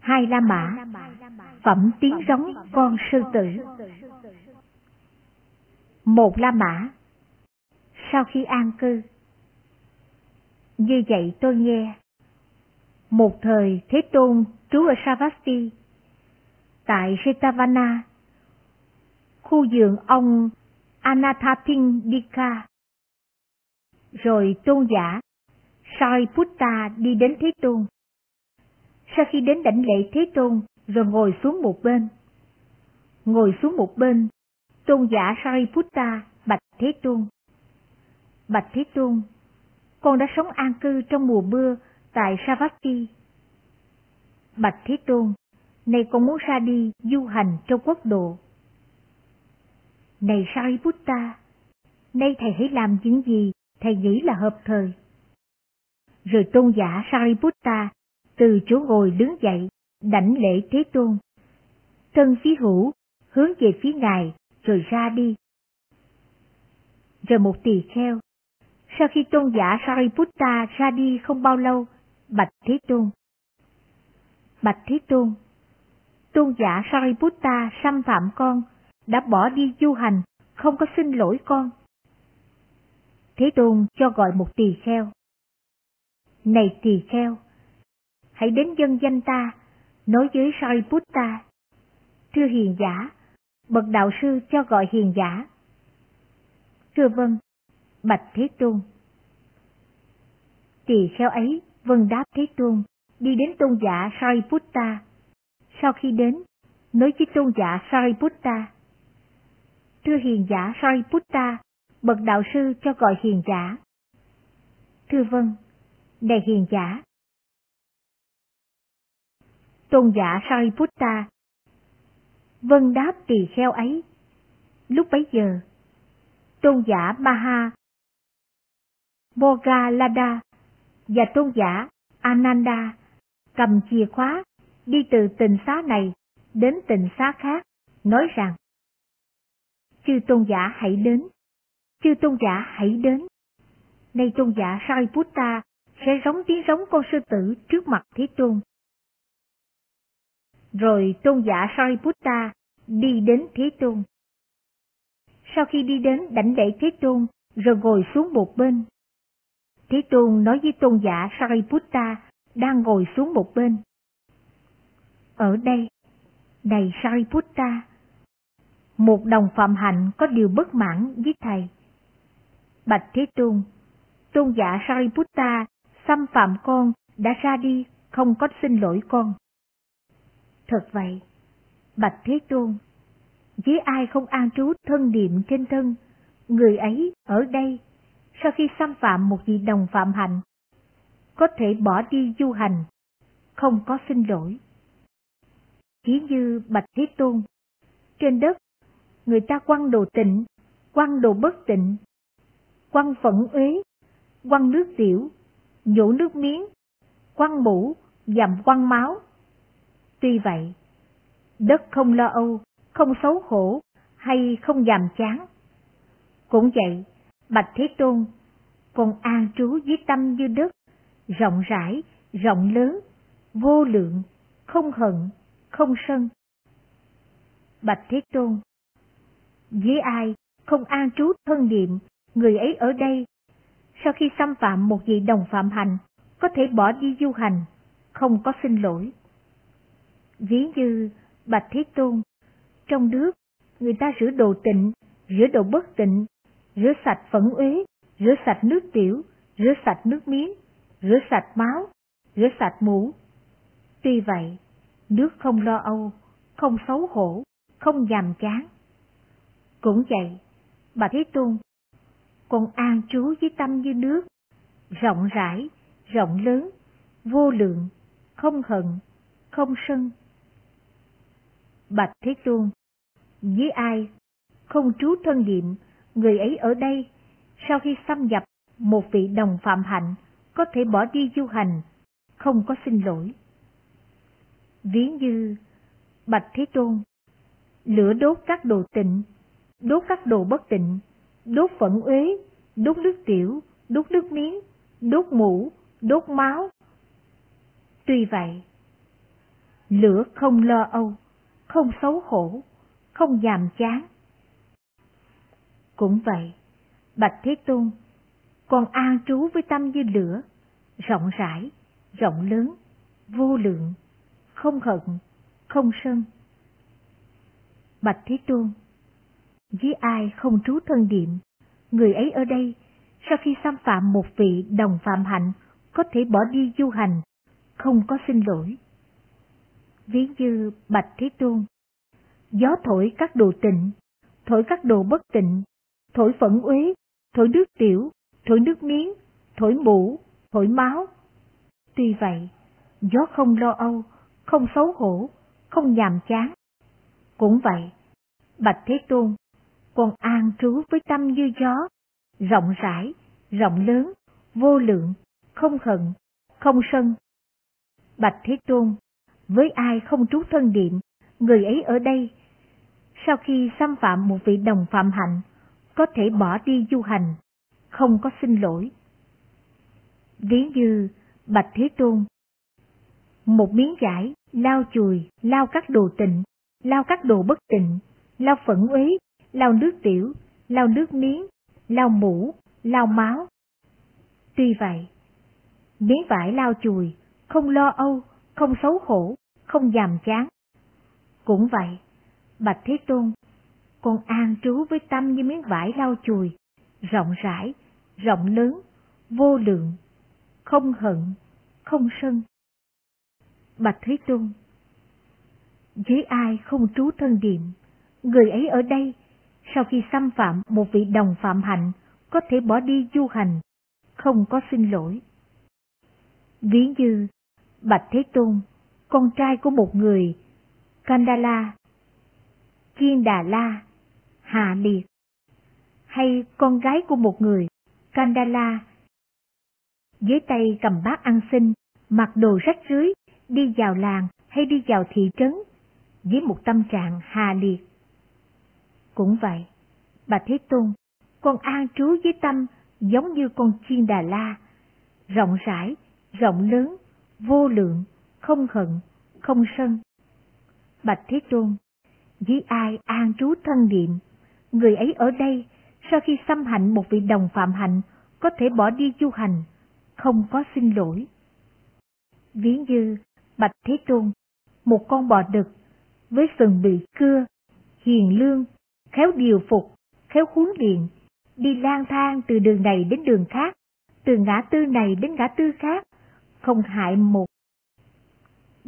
Hai La Mã, phẩm tiếng rống con sư tử. Một La Mã, sau khi an cư. Như vậy tôi nghe, một thời Thế Tôn trú ở Savasti, tại Jetavana, khu vườn ông Anathapindika. Rồi tôn giả Sariputta đi đến Thế Tôn. Sau khi đến đảnh lễ Thế Tôn, rồi ngồi xuống một bên. Ngồi xuống một bên, tôn giả Sariputta bạch Thế Tôn. Bạch Thế Tôn, con đã sống an cư trong mùa mưa tại Savatthi. Bạch Thế Tôn, nay con muốn ra đi du hành trong quốc độ. Này Sariputta, nay thầy hãy làm những gì thầy nghĩ là hợp thời. Rồi tôn giả Sariputta từ chỗ ngồi đứng dậy, đảnh lễ Thế Tôn. Thân phía hữu hướng về phía ngài rồi ra đi. Rồi một tỳ kheo, sau khi tôn giả Sariputta ra đi không bao lâu, bạch Thế Tôn. Bạch Thế Tôn, tôn giả Sariputta xâm phạm con, đã bỏ đi du hành, không có xin lỗi con. Thế Tôn cho gọi một tỳ kheo. Này tỳ kheo, hãy đến dân danh ta, nói với Sariputta. Thưa hiền giả, bậc đạo sư cho gọi hiền giả. Thưa vâng, bạch Thế Tôn. Tỳ kheo ấy vâng đáp Thế Tôn, đi đến tôn giả Sariputta. Sau khi đến, nói với tôn giả Sariputta. Thưa hiền giả Sariputta, bậc đạo sư cho gọi hiền giả. Thưa vâng, này hiền giả. Tôn giả Sariputta vâng đáp tỳ kheo ấy. Lúc bấy giờ, tôn giả Maha Mogalada và tôn giả Ananda cầm chìa khóa đi từ tình xá này đến tình xá khác, nói rằng Chư tôn giả hãy đến, chư tôn giả hãy đến. Nay tôn giả Sariputta sẽ giống tiếng giống con sư tử trước mặt Thế Tôn. Rồi tôn giả Sariputta đi đến Thế Tôn. Sau khi đi đến đảnh lễ Thế Tôn, rồi ngồi xuống một bên. Thế Tôn nói với tôn giả Sariputta đang ngồi xuống một bên. Ở đây, này Sariputta, một đồng phạm hạnh có điều bất mãn với thầy. Bạch Thế Tôn, tôn giả Sariputta xâm phạm con đã ra đi không có xin lỗi con. Thật vậy, Bạch Thế Tôn, với ai không an trú thân niệm trên thân, người ấy ở đây, sau khi xâm phạm một vị đồng phạm hạnh, có thể bỏ đi du hành, không có xin lỗi. Chỉ như Bạch Thế Tôn, trên đất, người ta quăng đồ tịnh, quăng đồ bất tịnh, quăng phẫn uế, quăng nước tiểu, nhổ nước miếng, quăng mũ, dầm quăng máu. Tuy vậy, đất không lo âu, không xấu hổ hay không giàm chán. Cũng vậy, Bạch Thế Tôn còn an trú dưới tâm như đất, rộng rãi, rộng lớn, vô lượng, không hận, không sân. Bạch Thế Tôn Với ai không an trú thân niệm, người ấy ở đây, sau khi xâm phạm một vị đồng phạm hành, có thể bỏ đi du hành, không có xin lỗi. Ví như Bạch Thế Tôn, trong nước, người ta rửa đồ tịnh, rửa đồ bất tịnh, rửa sạch phẫn uế, rửa sạch nước tiểu, rửa sạch nước miếng, rửa sạch máu, rửa sạch mũ. Tuy vậy, nước không lo âu, không xấu hổ, không nhàm chán. Cũng vậy, bà Thế Tôn, con an trú với tâm như nước, rộng rãi, rộng lớn, vô lượng, không hận, không sân, Bạch Thế Tôn, với ai? Không trú thân niệm, người ấy ở đây, sau khi xâm nhập một vị đồng phạm hạnh, có thể bỏ đi du hành, không có xin lỗi. Ví như Bạch Thế Tôn, lửa đốt các đồ tịnh, đốt các đồ bất tịnh, đốt phẫn uế, đốt nước tiểu, đốt nước miếng, đốt mũ, đốt máu. Tuy vậy, lửa không lo âu, không xấu hổ, không nhàm chán. Cũng vậy, Bạch Thế Tôn, con an trú với tâm như lửa, rộng rãi, rộng lớn, vô lượng, không hận, không sân. Bạch Thế Tôn, với ai không trú thân niệm, người ấy ở đây, sau khi xâm phạm một vị đồng phạm hạnh, có thể bỏ đi du hành, không có xin lỗi. Ví như Bạch Thế Tôn, gió thổi các đồ tịnh, thổi các đồ bất tịnh, thổi phẫn uế, thổi nước tiểu, thổi nước miếng, thổi mũ, thổi máu. Tuy vậy, gió không lo âu, không xấu hổ, không nhàm chán. Cũng vậy, Bạch Thế Tôn, con an trú với tâm như gió, rộng rãi, rộng lớn, vô lượng, không hận, không sân. Bạch Thế Tôn, với ai không trú thân niệm, người ấy ở đây, sau khi xâm phạm một vị đồng phạm hạnh, có thể bỏ đi du hành, không có xin lỗi. Ví như Bạch Thế Tôn, một miếng vải lao chùi, lao các đồ tịnh, lao các đồ bất tịnh, lao phẫn uế, lao nước tiểu, lao nước miếng, lao mũ, lao máu. Tuy vậy, miếng vải lao chùi, không lo âu, không xấu hổ, không nhàm chán. Cũng vậy, Bạch Thế Tôn, con an trú với tâm như miếng vải lau chùi, rộng rãi, rộng lớn, vô lượng, không hận, không sân. Bạch Thế Tôn, với ai không trú thân điệm, người ấy ở đây, sau khi xâm phạm một vị đồng phạm hạnh, có thể bỏ đi du hành, không có xin lỗi. Ví như Bạch Thế Tôn, con trai của một người, Kandala, Kiên Đà La, Hạ Liệt, hay con gái của một người, Kandala, dưới tay cầm bát ăn xin, mặc đồ rách rưới, đi vào làng hay đi vào thị trấn, với một tâm trạng hà liệt. Cũng vậy, bà Thế Tôn, con an trú với tâm giống như con chiên Đà La, rộng rãi, rộng lớn, vô lượng, không hận, không sân. Bạch Thế Tôn, với ai an trú thân niệm, người ấy ở đây, sau khi xâm hạnh một vị đồng phạm hạnh, có thể bỏ đi du hành, không có xin lỗi. Ví như Bạch Thế Tôn, một con bò đực, với sừng bị cưa, hiền lương, khéo điều phục, khéo huấn luyện, đi lang thang từ đường này đến đường khác, từ ngã tư này đến ngã tư khác, không hại một.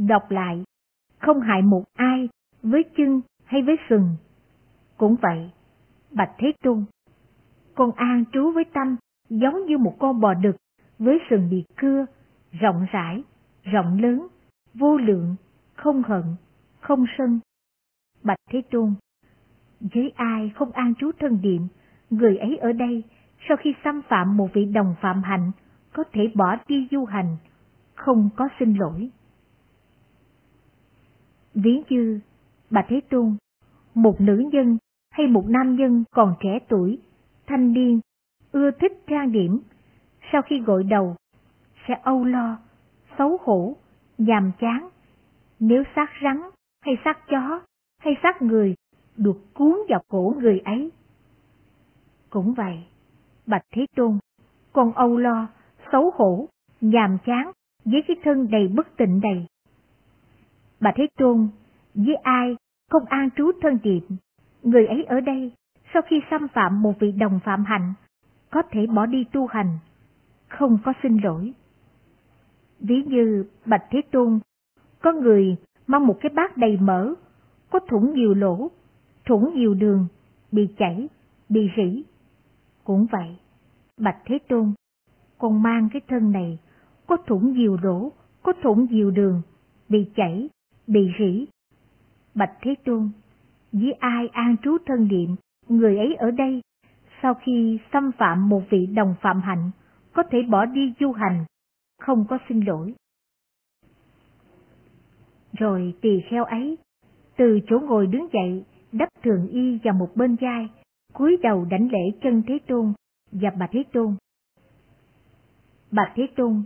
Đọc lại, không hại một ai với chân hay với sừng. Cũng vậy, Bạch Thế Tôn, con an trú với tâm giống như một con bò đực với sừng bị cưa, rộng rãi, rộng lớn, vô lượng, không hận, không sân. Bạch Thế Tôn, với ai không an trú thân điện, người ấy ở đây, sau khi xâm phạm một vị đồng phạm hạnh, có thể bỏ đi du hành, không có xin lỗi. Ví như, bà Thế Tôn, một nữ nhân hay một nam nhân còn trẻ tuổi, thanh niên, ưa thích trang điểm, sau khi gội đầu, sẽ âu lo, xấu hổ, nhàm chán. Nếu xác rắn, hay xác chó, hay xác người, được cuốn vào cổ người ấy. Cũng vậy, Bạch Thế Tôn, còn âu lo, xấu hổ, nhàm chán với cái thân đầy bất tịnh này. Bà Thế Tôn, với ai không an trú thân tiệm, người ấy ở đây, sau khi xâm phạm một vị đồng phạm hạnh, có thể bỏ đi tu hành, không có xin lỗi. Ví như Bạch Thế Tôn, có người mang một cái bát đầy mỡ, có thủng nhiều lỗ, thủng nhiều đường, bị chảy, bị rỉ. Cũng vậy, Bạch Thế Tôn, con mang cái thân này, có thủng nhiều lỗ, có thủng nhiều đường, bị chảy, bị rỉ. Bạch Thế Tôn, với ai an trú thân niệm, người ấy ở đây, sau khi xâm phạm một vị đồng phạm hạnh, có thể bỏ đi du hành, không có xin lỗi. Rồi tỳ kheo ấy, từ chỗ ngồi đứng dậy, đắp thường y vào một bên vai, cúi đầu đảnh lễ chân Thế Tôn và bà Thế Tôn. Bà Thế Tôn,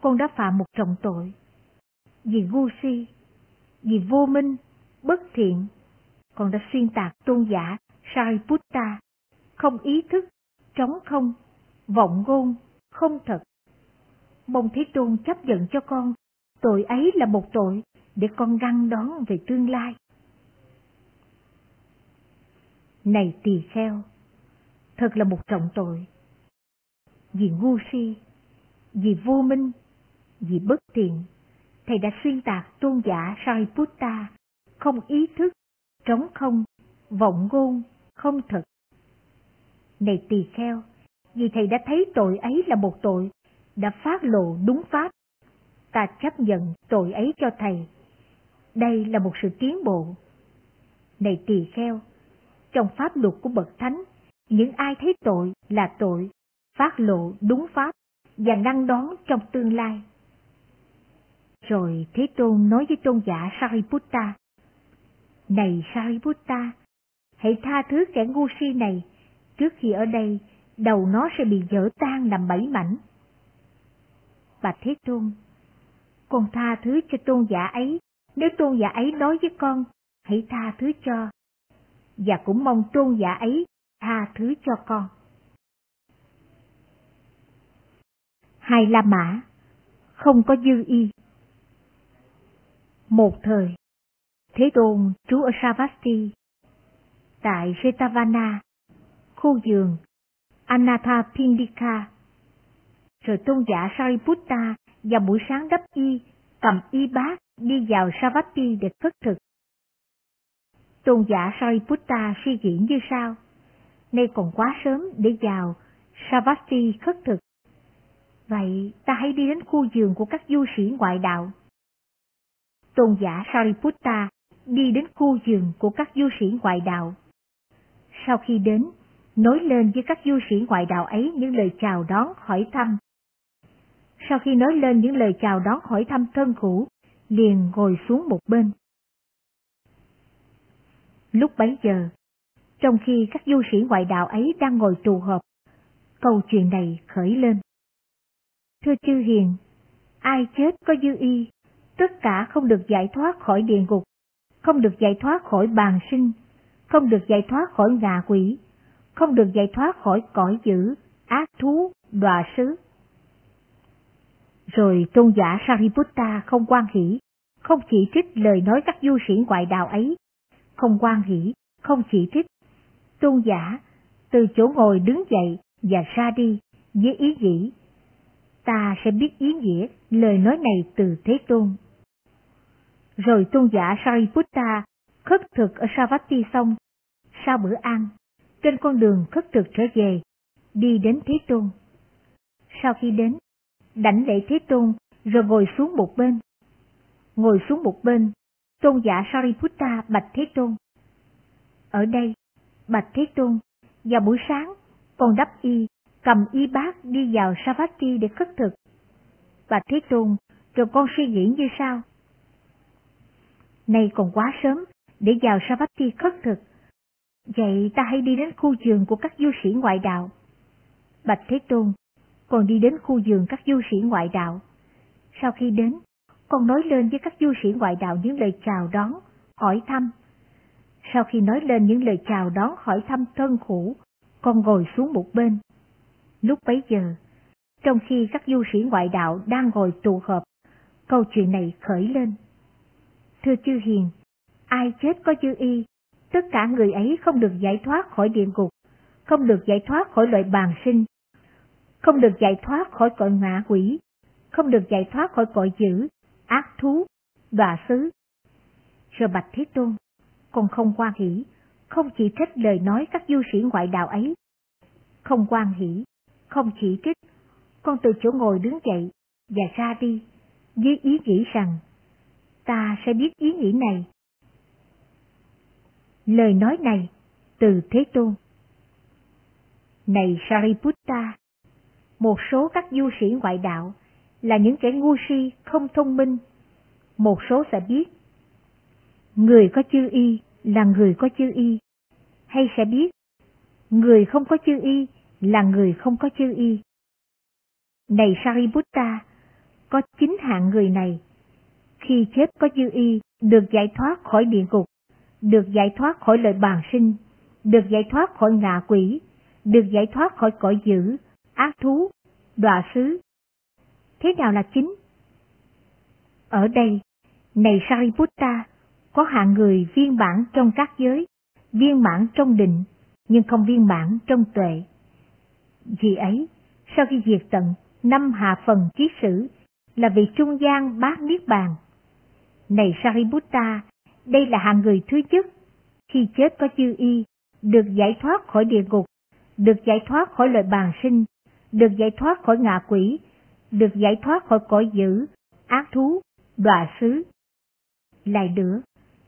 con đã phạm một trọng tội. Vì ngu si, vì vô minh, bất thiện, còn đã xuyên tạc tôn giả Sariputta, không ý thức, trống không, vọng ngôn, không thật. Mong Thế Tôn chấp nhận cho con, tội ấy là một tội để con răng đón về tương lai. Này tỳ kheo, thật là một trọng tội. Vì ngu si, vì vô minh, vì bất tiện, thầy đã xuyên tạc tôn giả Sariputta, không ý thức, trống không, vọng ngôn, không thật. Này tỳ kheo, vì thầy đã thấy tội ấy là một tội, đã phát lộ đúng pháp. Ta chấp nhận tội ấy cho thầy. Đây là một sự tiến bộ. Này tỳ kheo, trong pháp luật của bậc thánh, những ai thấy tội là tội, phát lộ đúng pháp và ngăn đón trong tương lai. Rồi Thế Tôn nói với tôn giả Sariputta, Này Sariputta, hãy tha thứ kẻ ngu si này, trước khi ở đây đầu nó sẽ bị dở tan làm bảy mảnh. Bạch Thế Tôn, con tha thứ cho tôn giả ấy, nếu tôn giả ấy nói với con, hãy tha thứ cho, và cũng mong tôn giả ấy tha thứ cho con. Hai La Mã, không có dư y. Một thời, Thế Tôn trú ở Savasti, tại Jetavana, khu vườn Anathapindika. Rồi tôn giả Sariputta vào buổi sáng đắp y, cầm y bát đi vào Savati để khất thực. Tôn giả Sariputta suy diễn như sau. Nay còn quá sớm để vào Savati khất thực. Vậy ta hãy đi đến khu vườn của các du sĩ ngoại đạo. Tôn giả Sariputta đi đến khu giường của các du sĩ ngoại đạo. Sau khi đến, nói lên với các du sĩ ngoại đạo ấy những lời chào đón hỏi thăm. Sau khi nói lên những lời chào đón hỏi thăm thân cũ, liền ngồi xuống một bên. Lúc bấy giờ, trong khi các du sĩ ngoại đạo ấy đang ngồi tù họp, câu chuyện này khởi lên. Thưa chư hiền, ai chết có dư y, tất cả không được giải thoát khỏi địa ngục, không được giải thoát khỏi bàn sinh, không được giải thoát khỏi ngạ quỷ, không được giải thoát khỏi cõi dữ, ác thú, đọa sứ. Rồi tôn giả Sariputta không quan hỷ, không chỉ trích lời nói các du sĩ ngoại đạo ấy, không quan hỷ, không chỉ trích. Tôn giả từ chỗ ngồi đứng dậy và ra đi với ý nghĩ, ta sẽ biết ý nghĩa lời nói này từ Thế Tôn. Rồi tôn giả Sariputta khất thực ở Savatthi xong, sau bữa ăn, trên con đường khất thực trở về, đi đến Thế Tôn. Sau khi đến, đảnh lễ Thế Tôn rồi ngồi xuống một bên. Ngồi xuống một bên, tôn giả Sariputta bạch Thế Tôn. Ở đây, bạch Thế Tôn, vào buổi sáng, con đắp y, cầm y bát đi vào Savatthi để khất thực. Bạch Thế Tôn, rồi con suy nghĩ như sau. Nay còn quá sớm, để vào Savatthi khất thực, Vậy ta hãy đi đến khu giường của các du sĩ ngoại đạo. Bạch Thế Tôn, còn đi đến khu giường các du sĩ ngoại đạo. Sau khi đến, con nói lên với các du sĩ ngoại đạo những lời chào đón, hỏi thăm. Sau khi nói lên những lời chào đón hỏi thăm thân khủ, con ngồi xuống một bên. Lúc bấy giờ, trong khi các du sĩ ngoại đạo đang ngồi tụ họp, câu chuyện này khởi lên. Thưa chư hiền, ai chết có chữ y tất cả người ấy không được giải thoát khỏi địa ngục, không được giải thoát khỏi loại bàn sinh, không được giải thoát khỏi cõi ngạ quỷ, không được giải thoát khỏi cõi dữ, ác thú, đọa xứ. Rồi bạch Thế Tôn, còn không quan hỷ, không chỉ thích lời nói các du sĩ ngoại đạo ấy. Không quan hỷ, không chỉ trích, con từ chỗ ngồi đứng dậy và ra đi, với ý nghĩ rằng, ta sẽ biết ý nghĩ này Lời nói này từ Thế Tôn. Này Sariputta, một số các du sĩ ngoại đạo là những kẻ ngu si không thông minh, một số sẽ biết. Người có chư y là người có chư y, hay sẽ biết người không có chư y là người không có chư y. Này Sariputta, có chín hạng người này, khi chết có dư y, được giải thoát khỏi địa ngục, được giải thoát khỏi lợi bàn sinh, được giải thoát khỏi ngạ quỷ, được giải thoát khỏi cõi dữ, ác thú, đọa xứ. Thế nào là chính? Ở đây, này Sariputta, có hạng người viên bản trong các giới, viên mãn trong định, nhưng không viên mãn trong tuệ. Vì ấy, sau khi diệt tận năm hạ phần trí sử là vị trung gian bát niết bàn. Này Sariputta, đây là hạng người thứ nhất, khi chết có chư y, được giải thoát khỏi địa ngục, được giải thoát khỏi loại bàn sinh, được giải thoát khỏi ngạ quỷ, được giải thoát khỏi cõi dữ, ác thú, đọa xứ. Lại nữa,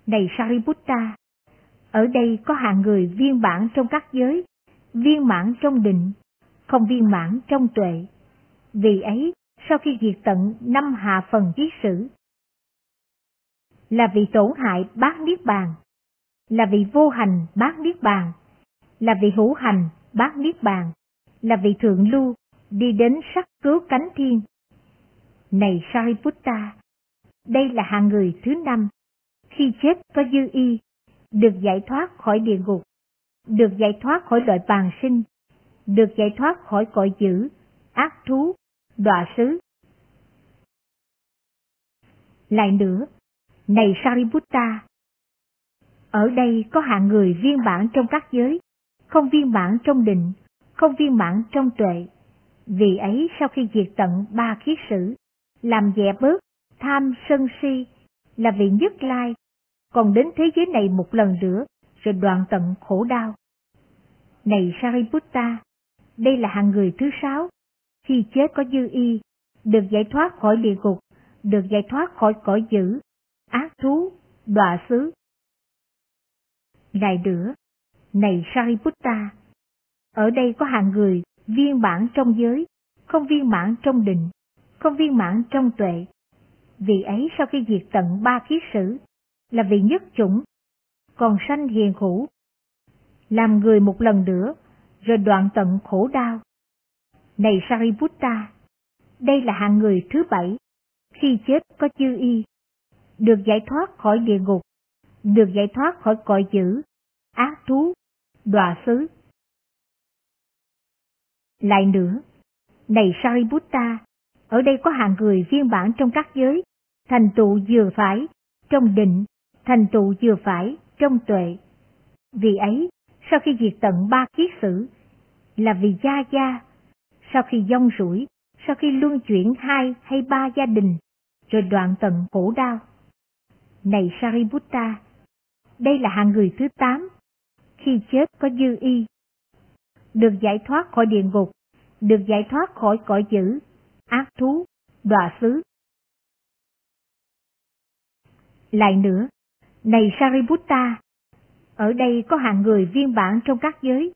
này Sariputta, ở đây có hạng người viên bản trong các giới, viên mãn trong định, không viên mãn trong tuệ. Vì ấy, sau khi diệt tận năm hạ phần giết sử, là vị tổn hại bát niết bàn, là vị vô hành bát niết bàn, là vị hữu hành bát niết bàn, là vị thượng lưu đi đến sắc cứu cánh thiên. Này Sariputta, đây là hạng người thứ năm, khi chết có dư y, được giải thoát khỏi địa ngục, được giải thoát khỏi loại bàn sinh, được giải thoát khỏi cõi dữ, ác thú, đọa xứ. Lại nữa, này Sariputta, ở đây có hạng người viên bản trong các giới, không viên bản trong định, không viên mãn trong tuệ. Vì ấy sau khi diệt tận ba kiết sử, làm dẹ bớt, tham sân si, là vị nhất lai, còn đến thế giới này một lần nữa, rồi đoạn tận khổ đau. Này Sariputta, đây là hạng người thứ sáu, khi chết có dư y, được giải thoát khỏi địa ngục, được giải thoát khỏi cõi dữ, ác thú, đọa xứ. Lại nữa, này Sariputta, ở đây có hạng người viên mãn trong giới, không viên mãn trong định, không viên mãn trong tuệ. Vì ấy sau khi diệt tận ba kiết sử, là vị nhất chủng, còn sanh hiền hữu, làm người một lần nữa, rồi đoạn tận khổ đau. Này Sariputta, đây là hạng người thứ bảy, khi chết có chư y, được giải thoát khỏi địa ngục, được giải thoát khỏi cõi dữ, ác thú, đọa xứ. Lại nữa, này Sariputta, ở đây có hạng người viên bản trong các giới, thành tựu vừa phải, trong định, thành tựu vừa phải, trong tuệ. Vì ấy, sau khi diệt tận ba kiết sử, là vì gia gia, sau khi dông rủi, sau khi luân chuyển hai hay ba gia đình, rồi đoạn tận khổ đau. Này Sariputta, đây là hạng người thứ tám, khi chết có dư y, được giải thoát khỏi địa ngục, được giải thoát khỏi cõi dữ, ác thú, đọa xứ. Lại nữa, này Sariputta, ở đây có hạng người viên bản trong các giới,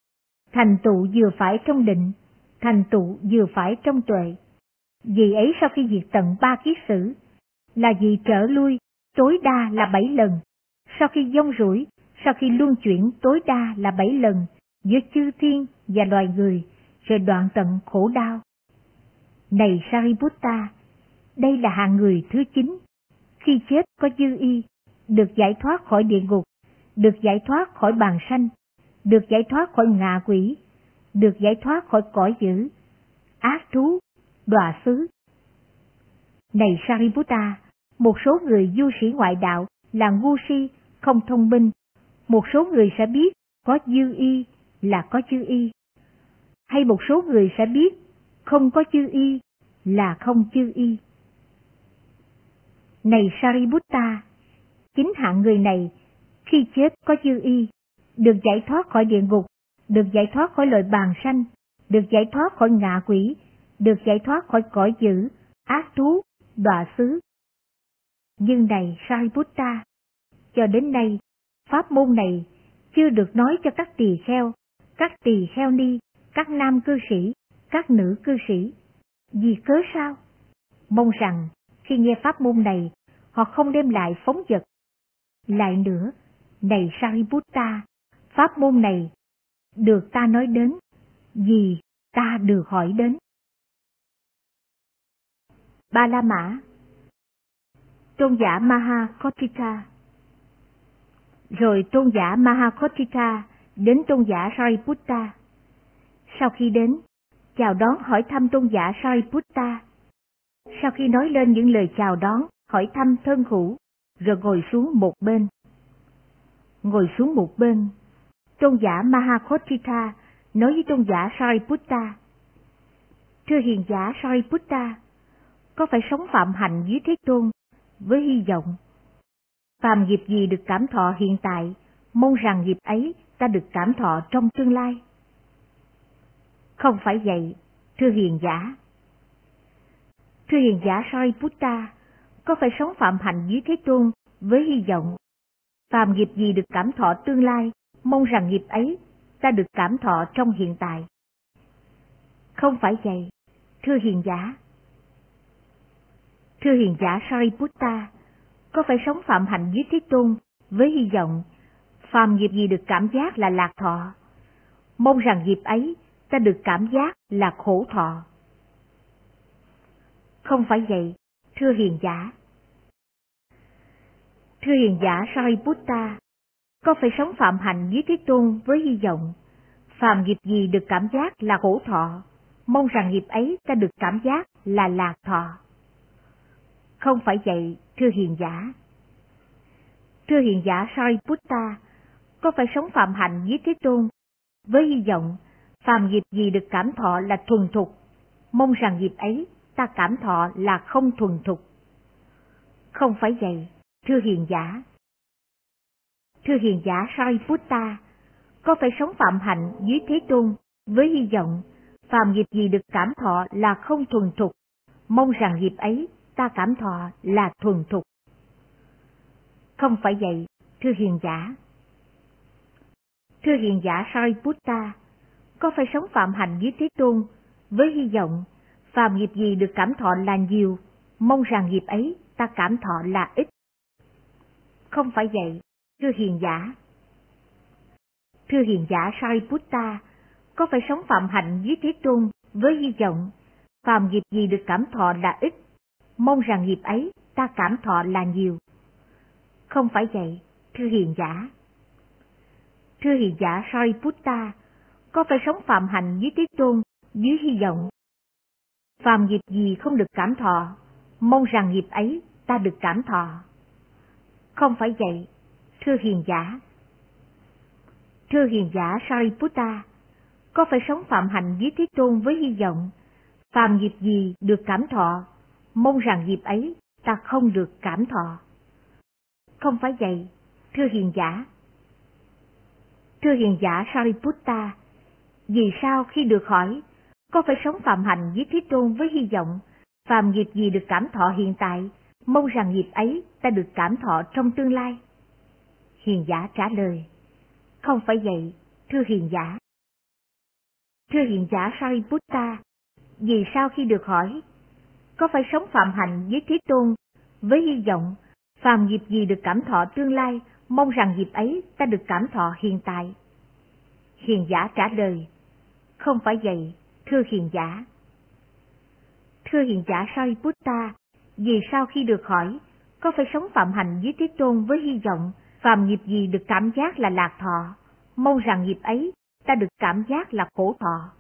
thành tựu vừa phải trong định, thành tựu vừa phải trong tuệ. Vì ấy sau khi diệt tận ba kiết sử, là vì trở lui tối đa là bảy lần, sau khi dông rủi, sau khi luân chuyển tối đa là bảy lần giữa chư thiên và loài người, rồi đoạn tận khổ đau. Này Sariputta, đây là hạng người thứ chín, khi chết có dư y, được giải thoát khỏi địa ngục, được giải thoát khỏi bàn sanh, được giải thoát khỏi ngạ quỷ, được giải thoát khỏi cõi dữ, ác thú, đọa xứ. Này Sariputta, một số người du sĩ ngoại đạo là ngu si, không thông minh, một số người sẽ biết có dư y là có chư y. Hay một số người sẽ biết không có chư y là không chư y. Này Sariputta, chính hạng người này khi chết có chư y, được giải thoát khỏi địa ngục, được giải thoát khỏi loại bàn sanh, được giải thoát khỏi ngạ quỷ, được giải thoát khỏi cõi dữ, ác thú, đọa xứ. Nhưng này Sariputta, cho đến nay, pháp môn này chưa được nói cho các tỳ kheo, các tỳ kheo ni, các nam cư sĩ, các nữ cư sĩ. Vì cớ sao? Mong rằng khi nghe pháp môn này, họ không đem lại phóng vật. Lại nữa, này Sariputta, pháp môn này được ta nói đến, vì ta được hỏi đến. Ba La Mã tôn giả Mahakotita. Rồi tôn giả Mahakotita đến tôn giả Sariputta. Sau khi đến, chào đón hỏi thăm tôn giả Sariputta. Sau khi nói lên những lời chào đón, hỏi thăm thân hữu, rồi ngồi xuống một bên. Ngồi xuống một bên, tôn giả Mahakotita nói với tôn giả Sariputta. Thưa hiền giả Sariputta, có phải sống phạm hạnh dưới Thế Tôn với hy vọng phàm nghiệp gì được cảm thọ hiện tại, mong rằng nghiệp ấy ta được cảm thọ trong tương lai. Không phải vậy, thưa hiền giả. Thưa hiền giả Sariputta, có phải sống phạm hạnh dưới Thế Tôn với hy vọng phàm nghiệp gì được cảm thọ tương lai, mong rằng nghiệp ấy ta được cảm thọ trong hiện tại. Không phải vậy, thưa hiền giả. Thưa hiền giả Sariputta, có phải sống phạm hạnh với Thế Tôn với hy vọng phàm nghiệp gì được cảm giác là lạc thọ, mong rằng nghiệp ấy ta được cảm giác là khổ thọ. Không phải vậy, thưa hiền giả. Thưa hiền giả Sariputta, có phải sống phạm hạnh với Thế Tôn với hy vọng phàm nghiệp gì được cảm giác là khổ thọ, mong rằng nghiệp ấy ta được cảm giác là lạc thọ. Không phải vậy, thưa hiền giả. Thưa hiền giả Sariputta, có phải sống phạm hạnh với Thế Tôn, với hy vọng phàm nghiệp gì được cảm thọ là thuần thục, mong rằng nghiệp ấy ta cảm thọ là không thuần thục. Không phải vậy, thưa hiền giả. Thưa hiền giả Sariputta, có phải sống phạm hạnh dưới Thế Tôn với hy vọng phàm nghiệp gì được cảm thọ là không thuần thục, mong rằng nghiệp ấy ta cảm thọ là thuần thục. Không phải vậy, thưa hiền giả. Thưa hiền giả Sariputta, có phải sống phạm hạnh với Thế Tôn với hy vọng phàm nghiệp gì được cảm thọ là nhiều, mong rằng nghiệp ấy ta cảm thọ là ít. Không phải vậy, thưa hiền giả. Thưa hiền giả Sariputta, có phải sống phạm hạnh với Thế Tôn với hy vọng phàm nghiệp gì được cảm thọ là ít, mong rằng nghiệp ấy ta cảm thọ là nhiều. Không phải vậy, thưa hiền giả. Thưa hiền giả Sariputta, có phải sống phạm hạnh với Thế Tôn dưới hy vọng phàm nghiệp gì không được cảm thọ, mong rằng nghiệp ấy ta được cảm thọ. Không phải vậy, thưa hiền giả. Thưa hiền giả Sariputta, có phải sống phạm hạnh với Thế Tôn với hy vọng phàm nghiệp gì được cảm thọ, mong rằng dịp ấy ta không được cảm thọ. Không phải vậy, thưa hiền giả. Thưa hiền giả Sariputta, vì sao khi được hỏi, có phải sống phạm hạnh với Thế Tôn với hy vọng, phàm nghiệp gì được cảm thọ hiện tại, mong rằng nghiệp ấy ta được cảm thọ trong tương lai? Hiền giả trả lời, không phải vậy, thưa hiền giả. Thưa hiền giả Sariputta, vì sao khi được hỏi, có phải sống phạm hạnh với Thế Tôn với hy vọng phàm nghiệp gì được cảm thọ tương lai, mong rằng nghiệp ấy ta được cảm thọ hiện tại. Hiền giả trả lời, không phải vậy, thưa hiền giả. Thưa hiền giả Sariputta, vì sao khi được hỏi, có phải sống phạm hạnh với Thế Tôn với hy vọng phàm nghiệp gì được cảm giác là lạc thọ, mong rằng nghiệp ấy ta được cảm giác là khổ thọ.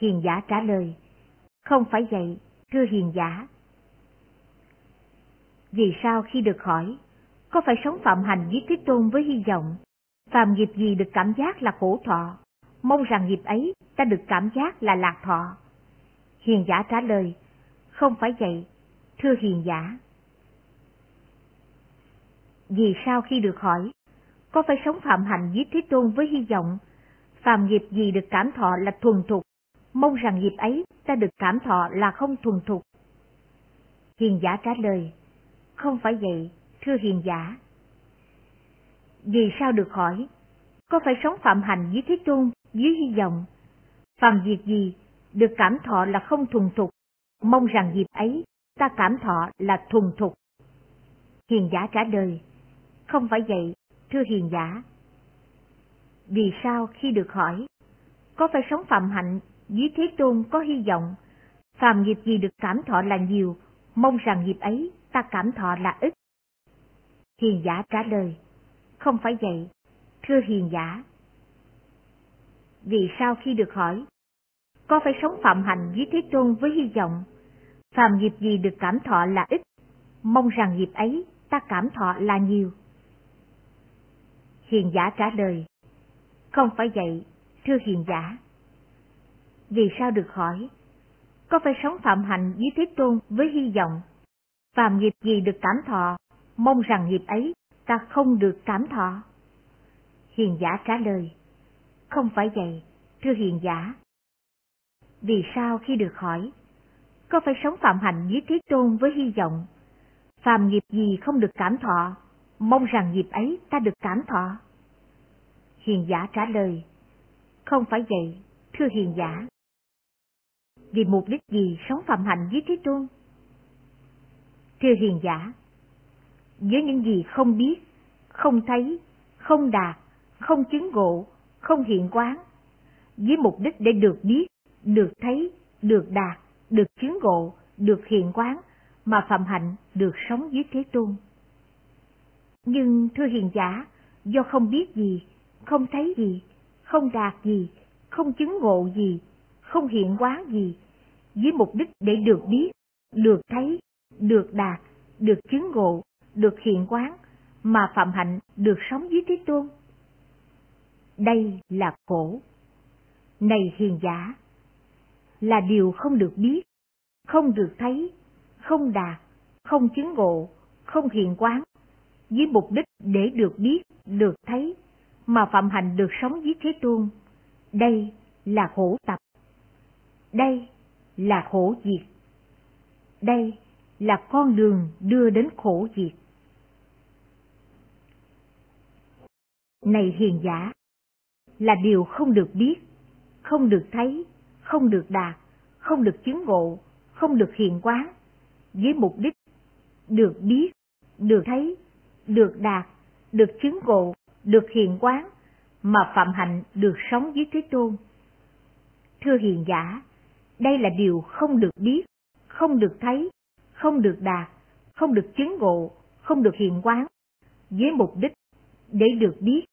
Hiền giả trả lời, không phải vậy, thưa hiền giả. Vì sao khi được hỏi, có phải sống phạm hành với Thế Tôn với hy vọng, phàm nghiệp gì được cảm giác là khổ thọ, mong rằng nghiệp ấy ta được cảm giác là lạc thọ. Hiền giả trả lời, không phải vậy, thưa hiền giả. Vì sao khi được hỏi, có phải sống phạm hành với Thế Tôn với hy vọng, phàm nghiệp gì được cảm thọ là thuần thục, mong rằng dịp ấy ta được cảm thọ là không thuần thục. Hiền giả trả lời, không phải vậy, thưa hiền giả. Vì sao được hỏi, có phải sống phạm hành dưới Thế Tôn dưới hy vọng, Phạm việc gì được cảm thọ là không thuần thục, mong rằng dịp ấy ta cảm thọ là thuần thục. Hiền giả trả lời, không phải vậy, thưa hiền giả. Vì sao khi được hỏi, có phải sống phạm hạnh dưới Thế Tôn có hy vọng, phàm nghiệp gì được cảm thọ là nhiều, mong rằng nghiệp ấy ta cảm thọ là ít. Hiền giả trả lời, không phải vậy, thưa hiền giả. Vì sao khi được hỏi, có phải sống phạm hạnh dưới Thế Tôn với hy vọng, phàm nghiệp gì được cảm thọ là ít, mong rằng nghiệp ấy ta cảm thọ là nhiều. Hiền giả trả lời, không phải vậy, thưa hiền giả. Vì sao được hỏi, có phải sống phạm hạnh với Thế Tôn với hy vọng, phạm nghiệp gì được cảm thọ, mong rằng nghiệp ấy ta không được cảm thọ. Hiền giả trả lời, không phải vậy, thưa hiền giả. Vì sao khi được hỏi, có phải sống phạm hạnh với Thế Tôn với hy vọng, phạm nghiệp gì không được cảm thọ, mong rằng nghiệp ấy ta được cảm thọ? Hiền giả trả lời, không phải vậy, thưa hiền giả. Vì mục đích gì sống phạm hạnh với Thế Tôn? Thưa hiền giả, với những gì không biết, không thấy, không đạt, không chứng ngộ, không hiện quán, với mục đích để được biết, được thấy, được đạt, được chứng ngộ, được hiện quán, mà phạm hạnh được sống dưới Thế Tôn. Nhưng thưa hiền giả, do không biết gì, không thấy gì, không đạt gì, không chứng ngộ gì, không hiện quán gì, với mục đích để được biết, được thấy, được đạt, được chứng ngộ, được hiện quán, mà phạm hạnh được sống dưới Thế Tôn. Đây là khổ. Này hiền giả, là điều không được biết, không được thấy, không đạt, không chứng ngộ, không hiện quán, với mục đích để được biết, được thấy, mà phạm hạnh được sống với Thế Tôn. Đây là khổ tập. Đây là khổ diệt. Đây là con đường đưa đến khổ diệt. Này hiền giả, là điều không được biết, không được thấy, không được đạt, không được chứng ngộ, không được hiện quán, với mục đích được biết, được thấy, được đạt, được chứng ngộ, được hiện quán, mà phạm hạnh được sống với Thế Tôn. Thưa hiền giả, đây là điều không được biết, không được thấy, không được đạt, không được chứng ngộ, không được hiện quán, với mục đích để được biết,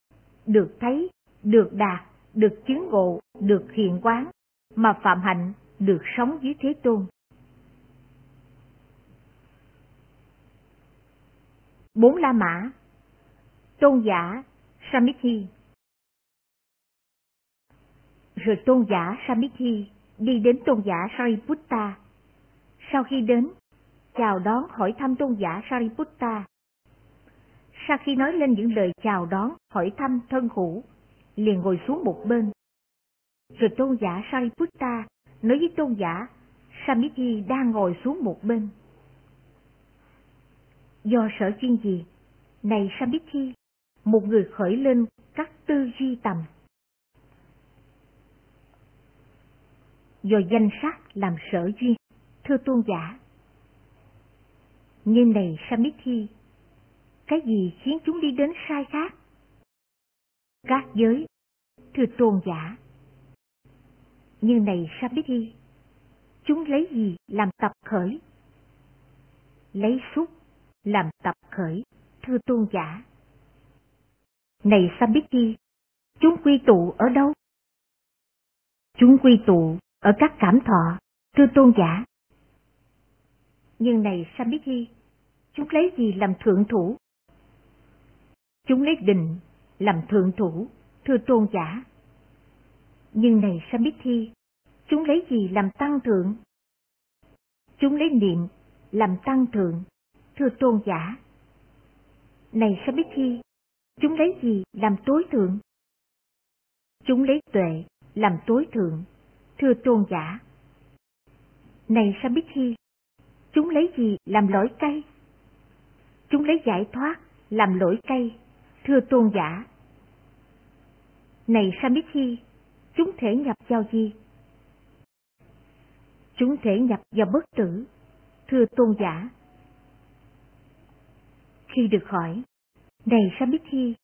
được thấy, được đạt, được chứng ngộ, được hiện quán, mà phạm hạnh được sống dưới Thế Tôn. Bốn La Mã Tôn giả Samithi Rồi tôn giả Samithi đi đến tôn giả Sariputta. Sau khi đến, chào đón hỏi thăm tôn giả Sariputta. Sau khi nói lên những lời chào đón, hỏi thăm thân hữu, liền ngồi xuống một bên. Rồi tôn giả Sariputta nói với tôn giả Samithi đang ngồi xuống một bên. Do sở chuyên gì? Này Samithi, một người khởi lên các tư duy tầm. Do danh sắc làm sở duyên, thưa tôn giả. như này Samithi, cái gì khiến chúng đi đến sai khác? Các giới, thưa tôn giả. như này Samithi, chúng lấy gì làm tập khởi? Lấy xúc làm tập khởi, thưa tôn giả. Này Samithi, chúng quy tụ ở đâu? Chúng quy tụ ở các cảm thọ, thưa tôn giả. Nhưng này Samithi, chúng lấy gì làm thượng thủ? Chúng lấy định làm thượng thủ, thưa tôn giả. Nhưng này Samithi, chúng lấy gì làm tăng thượng? Chúng lấy niệm làm tăng thượng, thưa tôn giả. Này Samithi, chúng lấy gì làm tối thượng? Chúng lấy tuệ làm tối thượng, thưa tôn giả. Này Sambiti, chúng lấy gì làm lỗi cây? Chúng lấy giải thoát làm lỗi cây, thưa tôn giả. Này Sambiti, chúng thể nhập vào gì? Chúng thể nhập vào bất tử, thưa tôn giả. Khi được hỏi, này Samithi,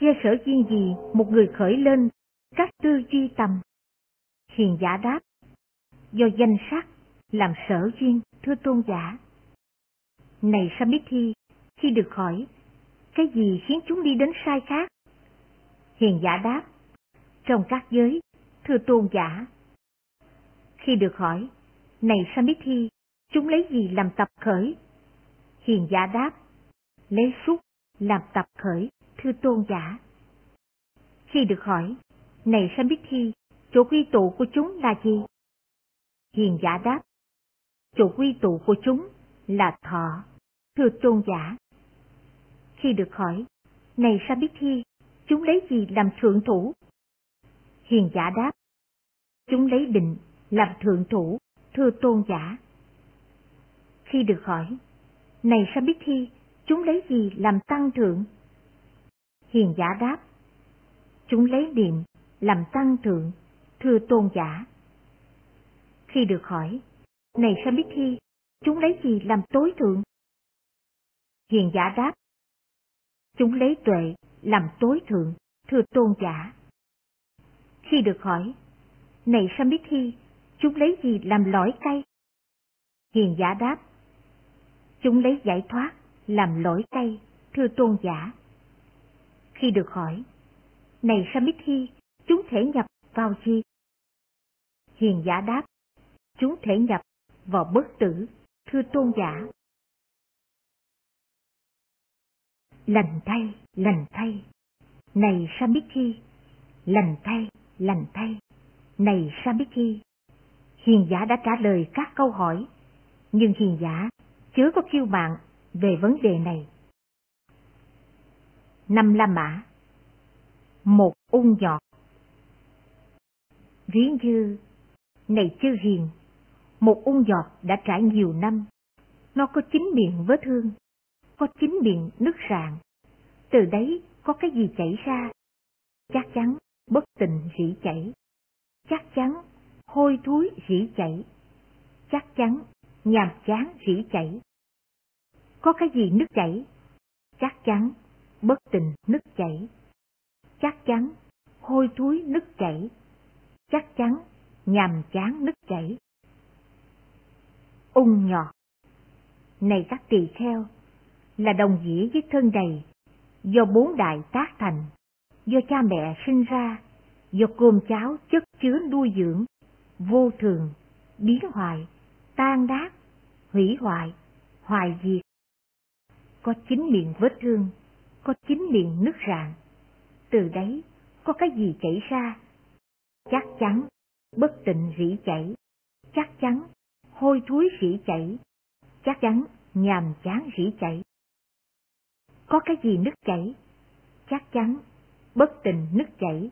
do sở duyên gì một người khởi lên các tư duy tầm? Hiền giả đáp, do danh sắc làm sở duyên thưa tôn giả. Này Samithi, khi được hỏi, cái gì khiến chúng đi đến sai khác? Hiền giả đáp, trong các giới, thưa tôn giả. Khi được hỏi, này Samithi, chúng lấy gì làm tập khởi? Hiền giả đáp, lấy xúc làm tập khởi, thưa tôn giả. Khi được hỏi, này Samithi, chỗ quy tụ của chúng là gì? Hiền giả đáp, chỗ quy tụ của chúng là thọ, thưa tôn giả. Khi được hỏi, này sao biết thi chúng lấy gì làm thượng thủ? Hiền giả đáp, chúng lấy định làm thượng thủ, thưa tôn giả. Khi được hỏi, này sao biết thi chúng lấy gì làm tăng thượng? Hiền giả đáp, chúng lấy niệm làm tăng thượng, thưa tôn giả. Khi được hỏi, này Samithi, chúng lấy gì làm tối thượng? Hiền giả đáp, chúng lấy tuệ làm tối thượng, thưa tôn giả. Khi được hỏi, này Samithi, chúng lấy gì làm lõi cây? Hiền giả đáp, chúng lấy giải thoát làm lõi cây, thưa tôn giả. Khi được hỏi, này Samithi, chúng thể nhập vào gì? Hiền giả đáp, chúng thể nhập vào bất tử, thưa tôn giả. Lành thay, lành thay, này Samithi, lành thay, lành thay, này Samithi. Hiền giả đã trả lời các câu hỏi, nhưng hiền giả chớ có kêu bạn về vấn đề này. Năm La Mã Một ung nhọt Ví như, này chư hiền, một ung giọt đã trải nhiều năm, nó có chín miệng vết thương, có chín miệng nứt rạn, từ đấy có cái gì chảy ra, chắc chắn bất tình rỉ chảy, chắc chắn hôi thối rỉ chảy, chắc chắn nhàm chán rỉ chảy. Có cái gì nứt chảy, chắc chắn bất tình nứt chảy, chắc chắn hôi thối nứt chảy, chắc chắn nhàm chán nứt chảy. Ung nhọt Này các tỳ kheo, là đồng nghĩa với thân đầy, do bốn đại tác thành, do cha mẹ sinh ra, do cơm cháo chất chứa nuôi dưỡng, vô thường, biến hoại, tan đát, hủy hoại, hoài diệt. Có chín miệng vết thương, có chín miệng nứt rạn. Từ đấy, có cái gì chảy ra? Chắc chắn, bất tịnh rỉ chảy. Chắc chắn, hôi thối rỉ chảy. Chắc chắn, nhàm chán rỉ chảy. Có cái gì nứt chảy? Chắc chắn, bất tình nứt chảy.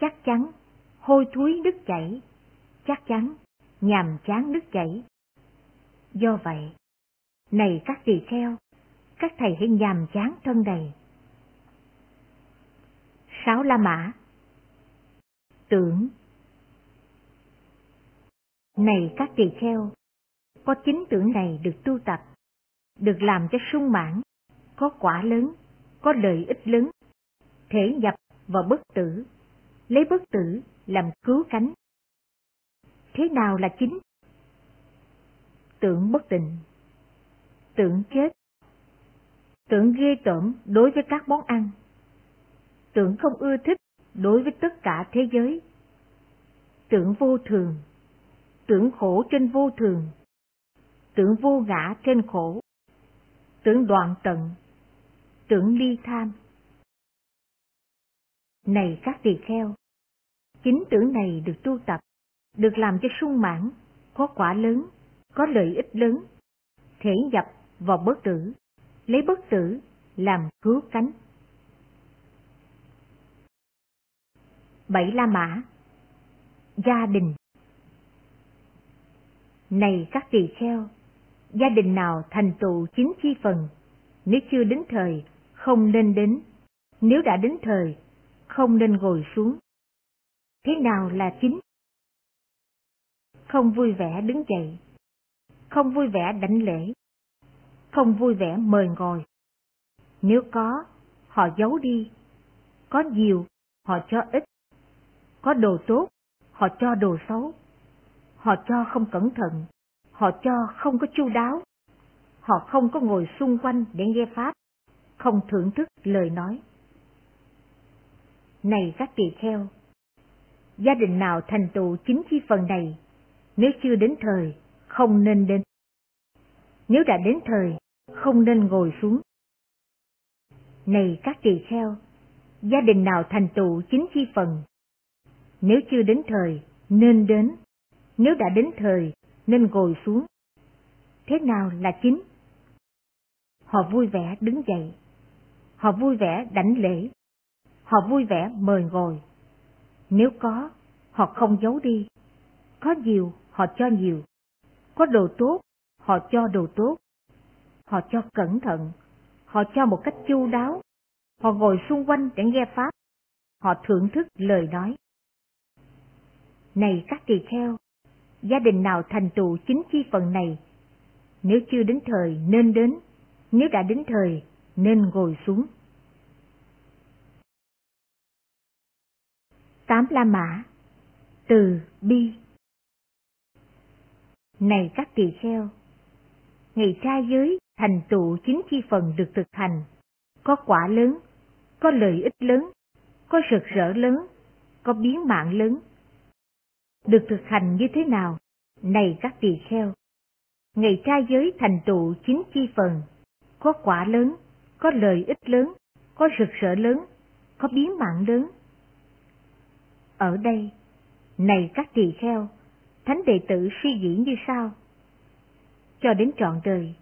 Chắc chắn, hôi thối nứt chảy. Chắc chắn, nhàm chán nứt chảy. Do vậy, này các tỳ kheo, các thầy hãy nhàm chán thân đầy. Sáu La Mã Tưởng này các tỳ kheo, có chính tưởng này được tu tập, được làm cho sung mãn, có quả lớn, có lợi ích lớn, thể nhập vào bất tử, lấy bất tử làm cứu cánh. Thế nào là chính? Tưởng bất tình, tưởng chết, tưởng ghê tởm đối với các món ăn, tưởng không ưa thích đối với tất cả thế giới, tưởng vô thường, tưởng khổ trên vô thường, tưởng vô ngã trên khổ, tưởng đoạn tận, tưởng ly tham. Này các tỳ kheo, chính tưởng này được tu tập, được làm cho sung mãn, có quả lớn, có lợi ích lớn, thể nhập vào bất tử, lấy bất tử làm cứu cánh. Bảy La Mã Gia đình. Này các tỳ kheo, gia đình nào thành tựu chính chi phần, nếu chưa đến thời, không nên đến, nếu đã đến thời, không nên ngồi xuống. Thế nào là chính? Không vui vẻ đứng dậy, không vui vẻ đảnh lễ, không vui vẻ mời ngồi. Nếu có, họ giấu đi, có nhiều, họ cho ít, có đồ tốt, họ cho đồ xấu, họ cho không cẩn thận, họ cho không có chu đáo, họ không có ngồi xung quanh để nghe Pháp, không thưởng thức lời nói. Này các tỳ kheo, gia đình nào thành tựu chính chi phần này, nếu chưa đến thời, không nên đến. Nếu đã đến thời, không nên ngồi xuống. Này các tỳ kheo, gia đình nào thành tựu chính chi phần, nếu chưa đến thời, nên đến. Nếu đã đến thời, nên ngồi xuống. Thế nào là chính? Họ vui vẻ đứng dậy. Họ vui vẻ đảnh lễ. Họ vui vẻ mời ngồi. Nếu có, họ không giấu đi. Có nhiều, họ cho nhiều. Có đồ tốt, họ cho đồ tốt. Họ cho cẩn thận. Họ cho một cách chu đáo. Họ ngồi xung quanh để nghe Pháp. Họ thưởng thức lời nói. Này các tỳ kheo, gia đình nào thành tựu chính chi phần này, nếu chưa đến thời nên đến, nếu đã đến thời nên ngồi xuống. Tám La Mã Từ Bi. Này các tỳ kheo, ngày trai giới thành tựu chính chi phần được thực hành, có quả lớn, có lợi ích lớn, có rực rỡ lớn, có biến mạng lớn, được thực hành như thế nào? Này các tỳ kheo, ngày trai giới thành tựu chính chi phần, có quả lớn, có lợi ích lớn, có rực rỡ lớn, có biến mạng lớn. Ở đây, này các tỳ kheo, thánh đệ tử suy nghĩ như sau. Cho đến trọn đời,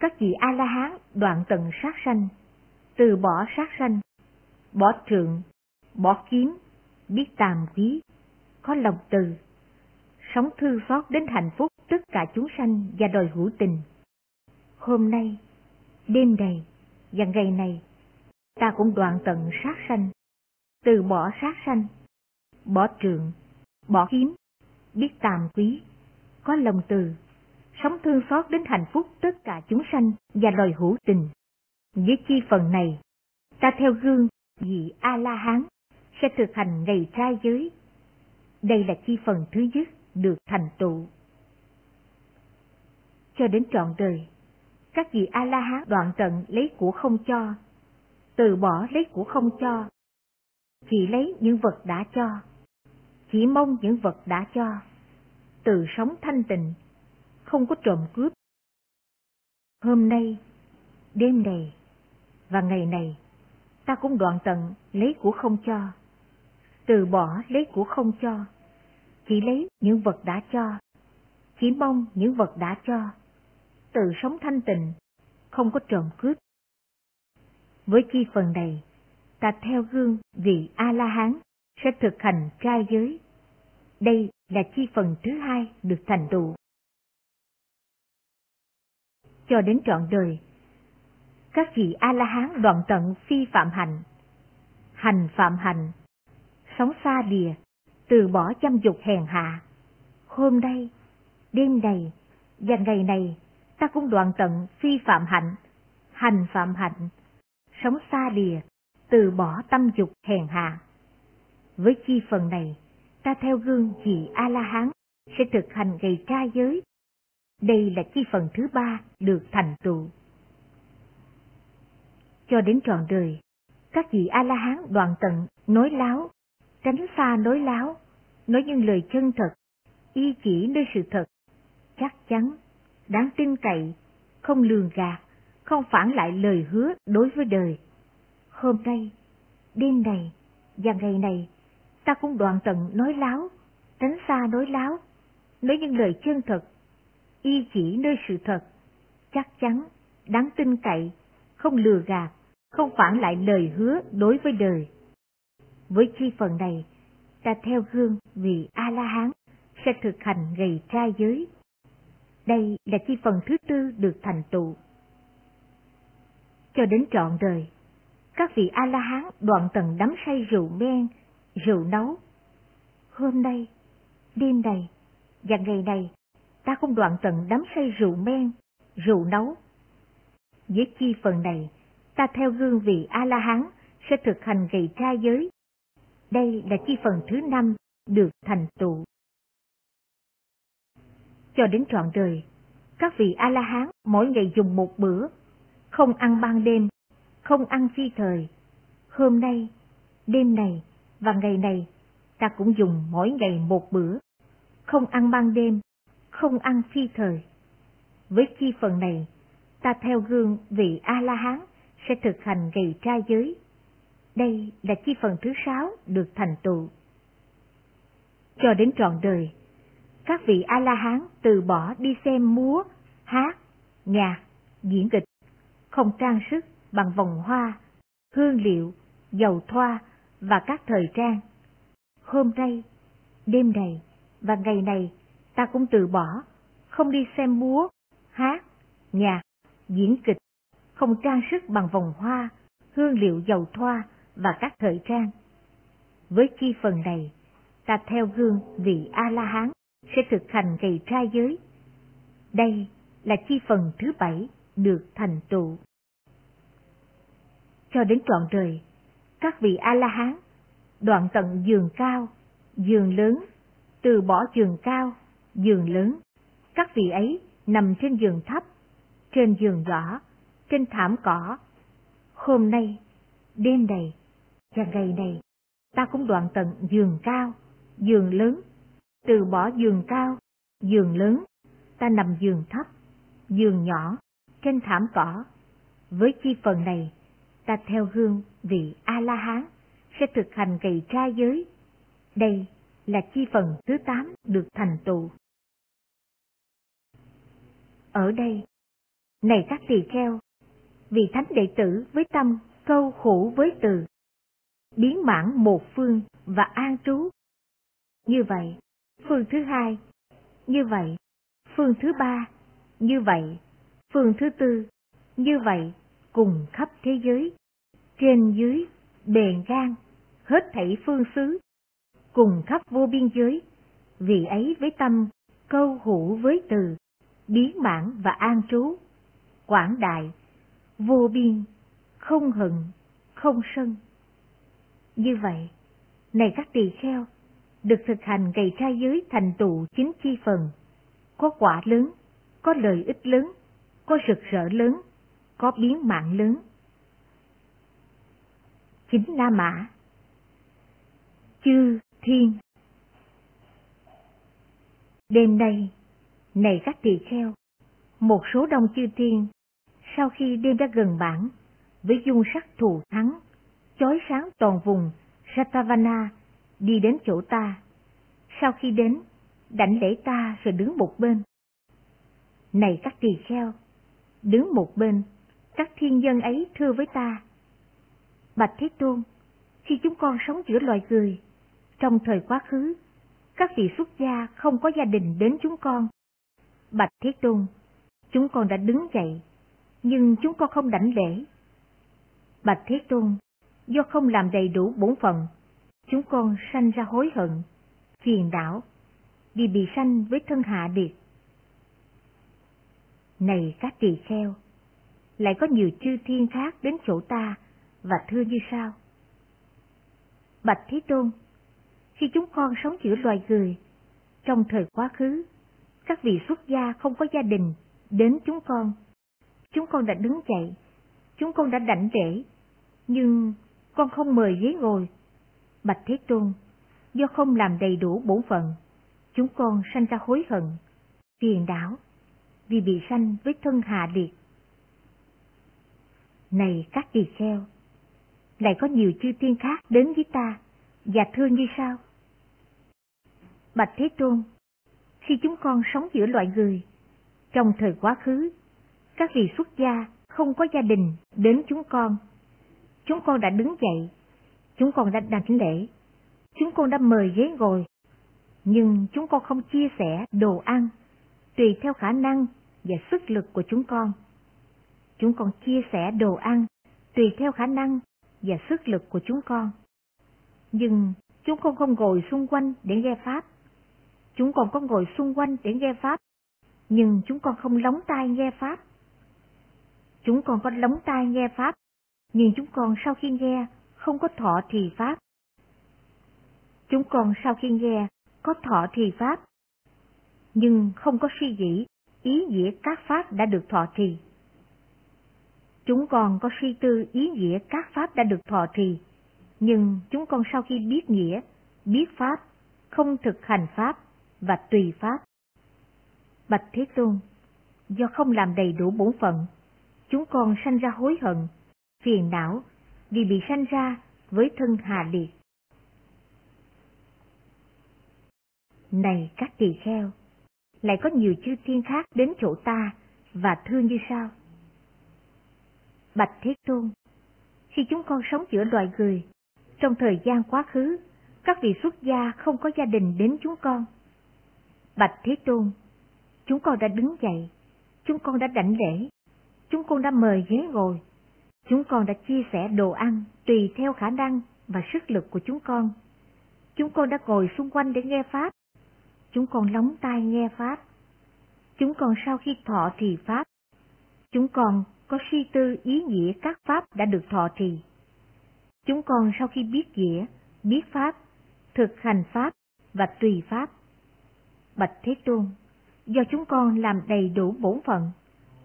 các vị A-la-hán đoạn tận sát sanh, từ bỏ sát sanh, bỏ trượng, bỏ kiếm, biết tàm quý, có lòng từ, sống thương xót đến hạnh phúc tất cả chúng sanh và đòi hữu tình. Hôm nay, đêm này và ngày này, ta cũng đoạn tận sát sanh, từ bỏ sát sanh, bỏ trượng, bỏ kiếm, biết tàm quý, có lòng từ, sống thương xót đến hạnh phúc tất cả chúng sanh và đòi hữu tình. Với chi phần này, ta theo gương vị A-la-hán sẽ thực hành ngày trai giới. Đây là chi phần thứ nhất được thành tựu. Cho đến trọn đời, các vị A-la-hán đoạn tận lấy của không cho, từ bỏ lấy của không cho, chỉ lấy những vật đã cho, chỉ mong những vật đã cho, từ sống thanh tịnh, không có trộm cướp. Hôm nay, đêm này và ngày này, ta cũng đoạn tận lấy của không cho, từ bỏ lấy của không cho, chỉ lấy những vật đã cho, chỉ mong những vật đã cho, tự sống thanh tịnh, không có trộm cướp. Với chi phần này, ta theo gương vị A-la-hán sẽ thực hành trai giới. Đây là chi phần thứ hai được thành tựu. Cho đến trọn đời, các vị A-la-hán đoạn tận phi phạm hành, hành phạm hành, sống xa lìa, từ bỏ chăm dục hèn hạ. Hôm nay, đêm này và ngày này, ta cũng đoạn tận phi phạm hạnh, hành phạm hạnh, sống xa lìa, từ bỏ tâm dục hèn hạ. Với chi phần này, ta theo gương vị A-la-hán sẽ thực hành ngày trai giới. Đây là chi phần thứ ba được thành tựu. Cho đến trọn đời, các vị A-la-hán đoạn tận nói láo, tránh xa nói láo, nói những lời chân thật, y chỉ nơi sự thật, chắc chắn, đáng tin cậy, không lường gạt, không phản lại lời hứa đối với đời. Hôm nay, đêm này và ngày này, ta cũng đoạn tận nói láo, tránh xa nói láo, nói những lời chân thật, y chỉ nơi sự thật, chắc chắn, đáng tin cậy, không lừa gạt, không phản lại lời hứa đối với đời. Với chi phần này, ta theo gương vị A-la-hán sẽ thực hành ngày trai giới. Đây là chi phần thứ tư được thành tựu. Cho đến trọn đời, các vị A-la-hán đoạn tầng đắm say rượu men, rượu nấu. Hôm nay, đêm này và ngày này, ta không đoạn tận đắm say rượu men, rượu nấu. Với chi phần này, ta theo gương vị A-la-hán sẽ thực hành ngày trai giới đây là chi phần thứ năm được thành tựu. Cho đến trọn đời, Các vị A-la-hán mỗi ngày dùng một bữa, không ăn ban đêm, không ăn phi thời. Hôm nay, đêm này và ngày này, ta cũng dùng mỗi ngày một bữa, không ăn ban đêm, không ăn phi thời. Với chi phần này, ta theo gương vị A-la-hán sẽ thực hành gầy trai giới. Đây là chi phần thứ sáu được thành tựu. Cho đến trọn đời, các vị A-la-hán từ bỏ đi xem múa, hát, nhạc, diễn kịch, không trang sức bằng vòng hoa, hương liệu, dầu thoa và các thời trang. Hôm nay, đêm này và ngày này ta cũng từ bỏ, không đi xem múa, hát, nhạc, diễn kịch, không trang sức bằng vòng hoa, hương liệu dầu thoa và các thời trang. Với chi phần này, ta theo gương vị A-la-hán sẽ thực hành gầy trai giới. Đây là chi phần thứ bảy được thành tựu. Cho đến trọn đời, các vị A-la-hán đoạn tận giường cao, giường lớn, từ bỏ giường cao, giường lớn. Các vị ấy nằm trên giường thấp, trên giường nhỏ, trên thảm cỏ. Hôm nay, đêm này và ngày này, ta cũng đoạn tận giường cao, giường lớn, từ bỏ giường cao, giường lớn, ta nằm giường thấp, giường nhỏ, trên thảm cỏ. Với chi phần này, ta theo hương vị A-la-hán sẽ thực hành gầy trai giới. Đây là chi phần thứ tám được thành tựu. Ở đây, này các tỳ kheo, vị thánh đệ tử với tâm câu khổ với từ, biến mãn một phương và an trú. Như vậy, phương thứ hai, như vậy, phương thứ ba, như vậy, phương thứ tư, như vậy, cùng khắp thế giới, trên dưới, bề gan hết thảy phương xứ, cùng khắp vô biên giới, vì ấy với tâm câu hữu với từ, biến mãn và an trú, quảng đại, vô biên, không hận, không sân. Như vậy, này các tỳ kheo, được thực hành gầy trai giới thành tựu chính chi phần, có quả lớn, có lợi ích lớn, có rực rỡ lớn, có biến mạng lớn. Chính La Mã. Chư Thiên. Đêm nay, này các tỳ kheo, một số đông chư thiên, sau khi đêm đã gần bản, với dung sắc thù thắng, chói sáng toàn vùng Satavana đi đến chỗ ta. Sau khi đến, đảnh lễ ta rồi đứng một bên. Này các tỳ kheo, đứng một bên, các thiên dân ấy thưa với ta. Bạch Thế Tôn, khi chúng con sống giữa loài người, trong thời quá khứ, các vị xuất gia không có gia đình đến chúng con. Bạch Thế Tôn, chúng con đã đứng dậy, nhưng chúng con không đảnh lễ. Bạch Thế Tôn, do không làm đầy đủ bổn phận, chúng con sanh ra hối hận, phiền đảo, vì bị sanh với thân hạ điệt. Này các tỳ kheo, lại có nhiều chư thiên khác đến chỗ ta và thưa như sau. Bạch Thế Tôn, khi chúng con sống giữa loài người, trong thời quá khứ, các vị xuất gia không có gia đình đến chúng con. Chúng con đã đứng dậy, chúng con đã đảnh lễ, nhưng con không mời ghế ngồi. Bạch Thế Tôn, do không làm đầy đủ bổn phận, chúng con sanh ra hối hận, phiền đảo, vì bị sanh với thân hạ liệt. Này các tỳ kheo, lại có nhiều chư thiên khác đến với ta và thưa như sao? Bạch Thế Tôn, khi chúng con sống giữa loại người, trong thời quá khứ, các vị xuất gia không có gia đình đến chúng con. Chúng con đã đứng dậy, chúng con đã đảnh lễ, chúng con đã mời ghế ngồi, nhưng chúng con không chia sẻ đồ ăn, tùy theo khả năng và sức lực của chúng con. Chúng con chia sẻ đồ ăn, tùy theo khả năng và sức lực của chúng con. Nhưng chúng con không ngồi xung quanh để nghe Pháp. Chúng con có ngồi xung quanh để nghe Pháp, nhưng chúng con không lóng tai nghe Pháp. Chúng con có lóng tai nghe Pháp, nhưng chúng con sau khi nghe không có thọ thì Pháp. Chúng con sau khi nghe có thọ thì Pháp, nhưng không có suy nghĩ ý nghĩa các pháp đã được thọ trì. Chúng con có suy tư ý nghĩa các pháp đã được thọ trì, nhưng chúng con sau khi biết nghĩa, biết pháp, không thực hành pháp và tùy pháp. Bạch Thế Tôn, do không làm đầy đủ bổn phận, chúng con sanh ra hối hận, phiền não vì bị sanh ra với thân hà liệt. Này các tỳ kheo, lại có nhiều chư thiên khác đến chỗ ta và thương như sao? Bạch Thế Tôn, khi chúng con sống giữa loài người, trong thời gian quá khứ, các vị xuất gia không có gia đình đến chúng con. Bạch Thế Tôn, chúng con đã đứng dậy, chúng con đã đảnh lễ, chúng con đã mời ghế ngồi, chúng con đã chia sẻ đồ ăn tùy theo khả năng và sức lực của chúng con. Chúng con đã ngồi xung quanh để nghe Pháp, chúng con lóng tai nghe Pháp. Chúng con sau khi thọ trì Pháp, chúng con có suy tư ý nghĩa các Pháp đã được thọ trì. Chúng con sau khi biết nghĩa, biết Pháp, thực hành Pháp và tùy Pháp. Bạch Thế Tôn, do chúng con làm đầy đủ bổn phận,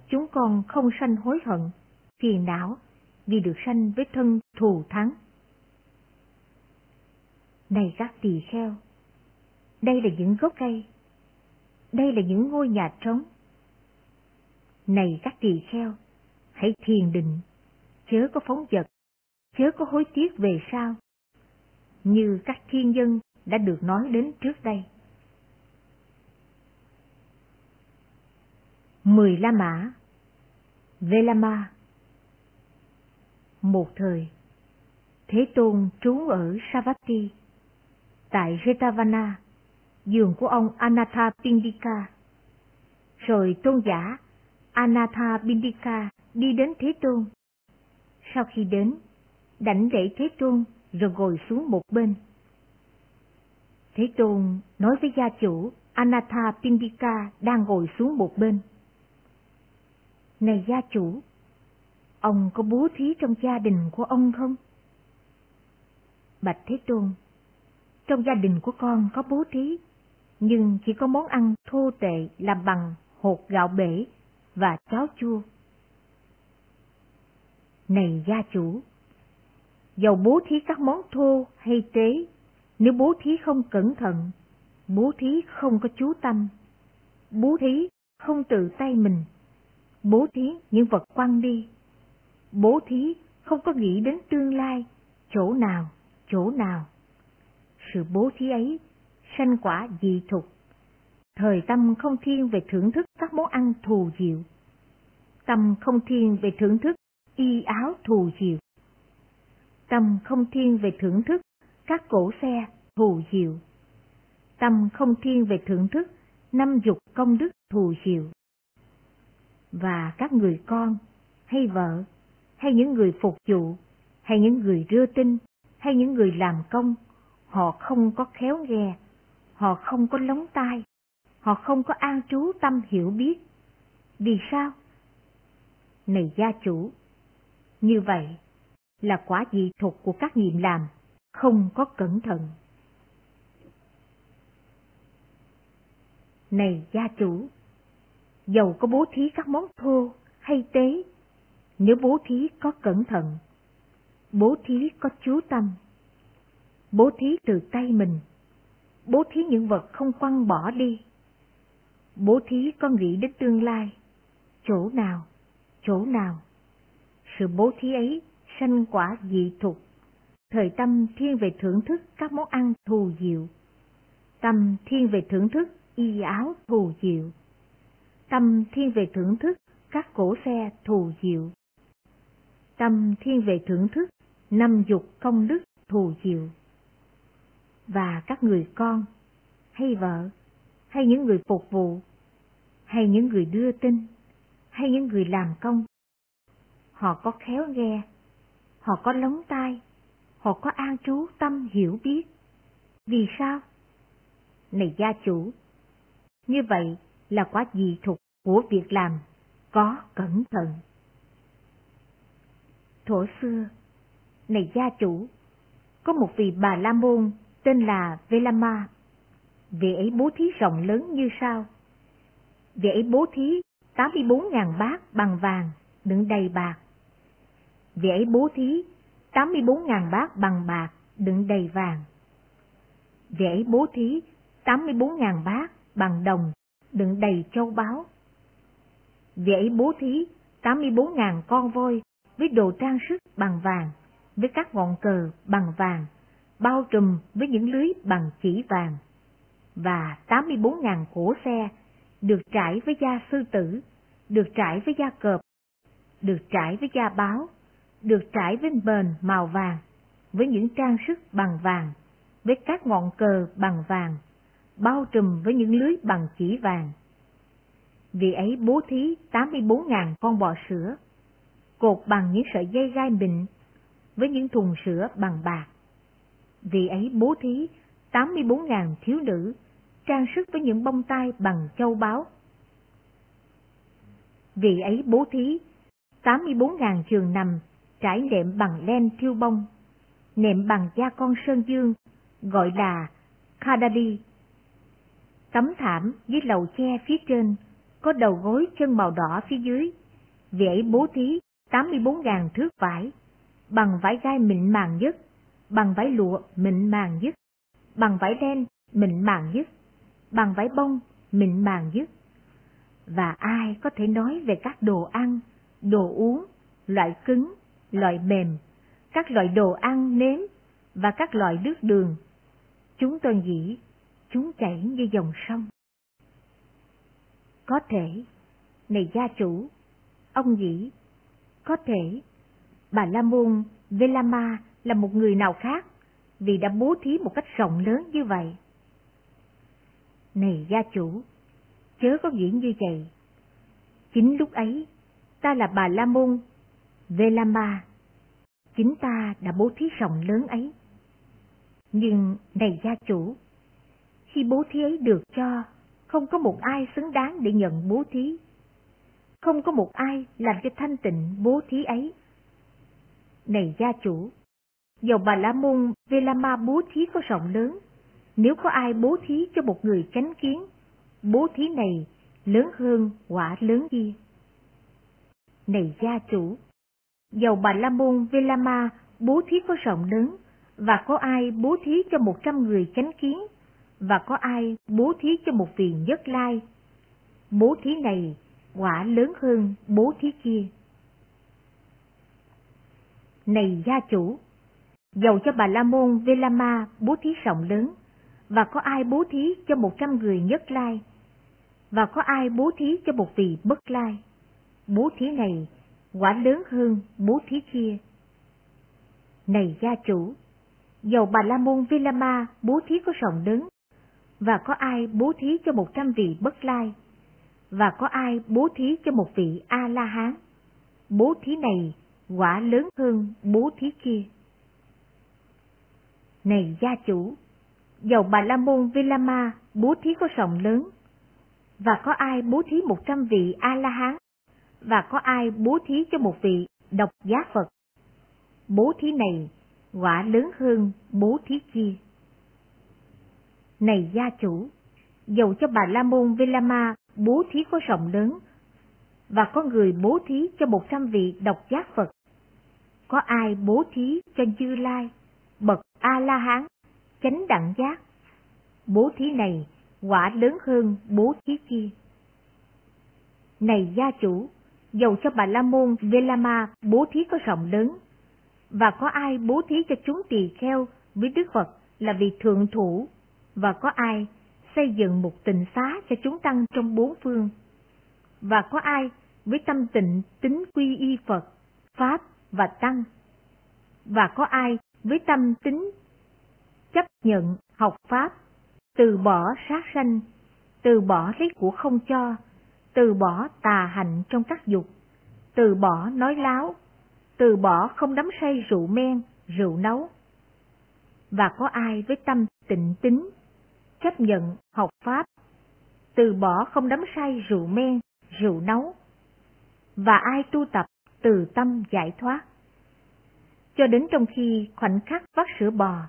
chúng con không sanh hối hận, phiền não vì được sanh với thân thù thắng. Này các tỳ kheo, đây là những gốc cây, đây là những ngôi nhà trống. Này các tỳ kheo, hãy thiền định, chớ có phóng vật, chớ có hối tiếc về sau, như các thiên dân đã được nói đến trước đây. Mười La Mã Velama một thời, Thế Tôn trú ở Savatthi, tại Jetavana, giường của ông Anatha Pindika. Rồi tôn giả Anatha Pindika đi đến Thế Tôn. Sau khi đến, đảnh lễ Thế Tôn rồi ngồi xuống một bên. Thế Tôn nói với gia chủ Anatha Pindika đang ngồi xuống một bên. Này gia chủ, ông có bố thí trong gia đình của ông không? Bạch Thế Tôn, trong gia đình của con có bố thí, nhưng chỉ có món ăn thô tệ làm bằng hột gạo bể và cháo chua. Này gia chủ, dầu bố thí các món thô hay tế, nếu bố thí không cẩn thận, bố thí không có chú tâm, bố thí không tự tay mình, bố thí những vật quăng đi, bố thí không có nghĩ đến tương lai, chỗ nào, chỗ nào. Sự bố thí ấy sanh quả dị thục, thời tâm không thiên về thưởng thức các món ăn thù diệu, tâm không thiên về thưởng thức y áo thù diệu, tâm không thiên về thưởng thức các cổ xe thù diệu, tâm không thiên về thưởng thức năm dục công đức thù diệu. Và các người con, hay vợ, hay những người phục vụ, hay những người đưa tin, hay những người làm công, họ không có khéo nghe, họ không có lóng tai, họ không có an trú tâm hiểu biết. Vì sao? Này gia chủ, như vậy là quả dị thuộc của các nhiệm làm, không có cẩn thận. Này gia chủ, dầu có bố thí các món thô hay tế, nếu bố thí có cẩn thận, bố thí có chú tâm, bố thí từ tay mình, bố thí những vật không quăng bỏ đi, bố thí có nghĩ đến tương lai, chỗ nào, chỗ nào. Sự bố thí ấy sanh quả dị thục, thời tâm thiên về thưởng thức các món ăn thù diệu, tâm thiên về thưởng thức y áo thù diệu, tâm thiên về thưởng thức các cổ xe thù diệu, tâm thiên về thưởng thức năm dục công đức thù diệu. Và các người con, hay vợ, hay những người phục vụ, hay những người đưa tin, hay những người làm công. Họ có khéo nghe, họ có lóng tai, họ có an trú tâm hiểu biết. Vì sao? Này gia chủ, như vậy là quả dị thục của việc làm, có cẩn thận. Thổ xưa, này gia chủ, có một vị bà La Môn tên là Velama. Vị ấy bố thí rộng lớn như sau Vị ấy bố thí 84.000 bát bằng vàng, đựng đầy bạc. Vị ấy bố thí 84.000 bát bằng bạc, đựng đầy vàng. Vị ấy bố thí 84.000 bát bằng đồng, đựng đầy châu báu. Vị ấy bố thí 84.000 con voi với đồ trang sức bằng vàng, với các ngọn cờ bằng vàng, bao trùm với những lưới bằng chỉ vàng, và 84.000 cổ xe được trải với da sư tử, được trải với da cọp, được trải với da báo, được trải với bền màu vàng, với những trang sức bằng vàng, với các ngọn cờ bằng vàng, bao trùm với những lưới bằng chỉ vàng. Vì ấy bố thí 84.000 con bò sữa, cột bằng những sợi dây gai mịn, với những thùng sữa bằng bạc. Vì ấy bố thí 84.000 thiếu nữ, trang sức với những bông tai bằng châu báu. Vì ấy bố thí 84.000 giường nằm trải nệm bằng len thiêu bông, nệm bằng da con sơn dương, gọi là Kadadi. Tấm thảm với lầu che phía trên, có đầu gối chân màu đỏ phía dưới. vị ấy bố thí 84.000 thước vải, bằng vải gai mịn màng nhất, bằng vải lụa mịn màng nhất, bằng vải đen mịn màng nhất, bằng vải bông mịn màng nhất. Và ai có thể nói về các đồ ăn, đồ uống, loại cứng, loại mềm, các loại đồ ăn nếm và các loại nước đường. Chúng tôi nghĩ chúng chảy như dòng sông. Có thể, này gia chủ, ông nghĩ có thể bà La Môn Velama là một người nào khác vì đã bố thí một cách rộng lớn như vậy. Này gia chủ, chớ có nghĩ như vậy. Chính lúc ấy, ta là bà La Môn Velama, chính ta đã bố thí rộng lớn ấy. Nhưng này gia chủ, khi bố thí ấy được cho, không có một ai xứng đáng để nhận bố thí. Không có một ai làm cho thanh tịnh bố thí ấy. Này gia chủ, dầu bà La Môn vi la ma bố thí có rộng lớn, nếu có ai bố thí cho một người chánh kiến, bố thí này lớn hơn quả lớn kia. Này gia chủ, dầu bà La Môn vi la ma bố thí có rộng lớn, và có ai bố thí cho một trăm người chánh kiến, và có ai bố thí cho một vị nhất lai. Bố thí này quả lớn hơn bố thí kia. Này gia chủ, dầu cho bà La Môn Velama bố thí rộng lớn, và có ai bố thí cho một trăm người nhất lai, và có ai bố thí cho một vị bất lai. Bố thí này quả lớn hơn bố thí kia. Này gia chủ, dầu bà La Môn Vilama bố thí có rộng lớn, và có ai bố thí cho một trăm vị bất lai, và có ai bố thí cho một vị A-la-hán. Bố thí này quả lớn hơn bố thí kia. Này gia chủ, dầu bà La Môn Vilama bố thí có rộng lớn, và có ai bố thí một trăm vị A-la-hán, và có ai bố thí cho một vị độc giá Phật. Bố thí này quả lớn hơn bố thí kia. Này gia chủ, dầu cho bà La Môn Vilama bố thí có rộng lớn, và có người bố thí cho một trăm vị độc giác Phật. Có ai bố thí cho Như Lai, bậc A-la-hán, chánh đẳng giác. Bố thí này quả lớn hơn bố thí kia. Này gia chủ, dầu cho bà La Môn Velama bố thí có rộng lớn, và có ai bố thí cho chúng tỳ kheo với Đức Phật là vì thượng thủ, và có ai xây dựng một tình xá cho chúng tăng trong bốn phương, và có ai với tâm tịnh tính quy y Phật, Pháp và Tăng, và có ai với tâm tính chấp nhận học Pháp, từ bỏ sát sanh, từ bỏ lấy của không cho, từ bỏ tà hạnh trong các dục, từ bỏ nói láo, từ bỏ không đắm say rượu men, rượu nấu. Và có ai với tâm tịnh tính, chấp nhận học Pháp, từ bỏ không đắm say rượu men, rượu nấu. Và ai tu tập từ tâm giải thoát. Cho đến trong khi khoảnh khắc vắt sữa bò,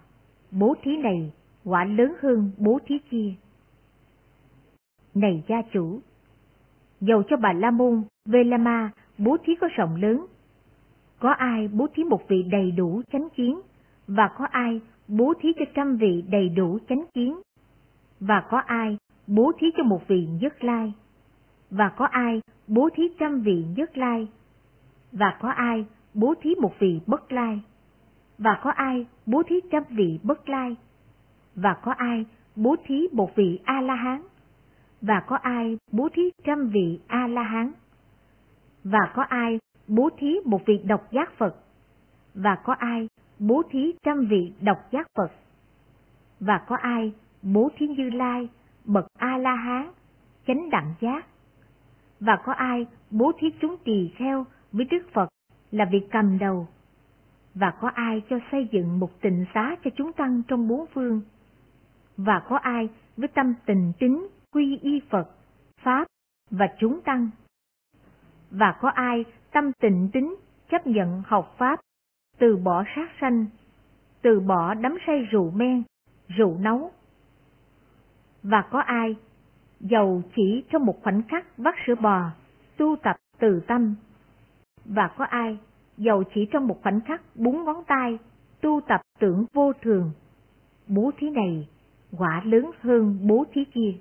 bố thí này quả lớn hơn bố thí kia. Này gia chủ, dầu cho bà La Môn, vê la ma bố thí có rộng lớn. Có ai bố thí một vị đầy đủ chánh kiến, và có ai bố thí cho trăm vị đầy đủ chánh kiến, và có ai bố thí cho một vị nhất lai, và có ai bố thí trăm vị nhất lai, và có ai bố thí một vị bất lai, và có ai bố thí trăm vị bất lai, và có ai bố thí một vị A-la-hán, và có ai bố thí trăm vị A-la-hán, và có ai bố thí một vị độc giác Phật, và có ai bố thí trăm vị độc giác Phật, và có ai bố thí Như Lai, bậc A-la-hán, chánh đẳng giác, và có ai bố thí chúng tỳ kheo với Đức Phật là việc cầm đầu, và có ai cho xây dựng một tình xá cho chúng tăng trong bốn phương, và có ai với tâm tình tính quy y Phật, Pháp và chúng tăng, và có ai tâm tịnh tính chấp nhận học Pháp, từ bỏ sát sanh, từ bỏ đắm say rượu men, rượu nấu, và có ai dầu chỉ trong một khoảnh khắc vắt sữa bò, tu tập từ tâm, và có ai dầu chỉ trong một khoảnh khắc búng ngón tay, tu tập tưởng vô thường. Bố thí này quả lớn hơn bố thí kia.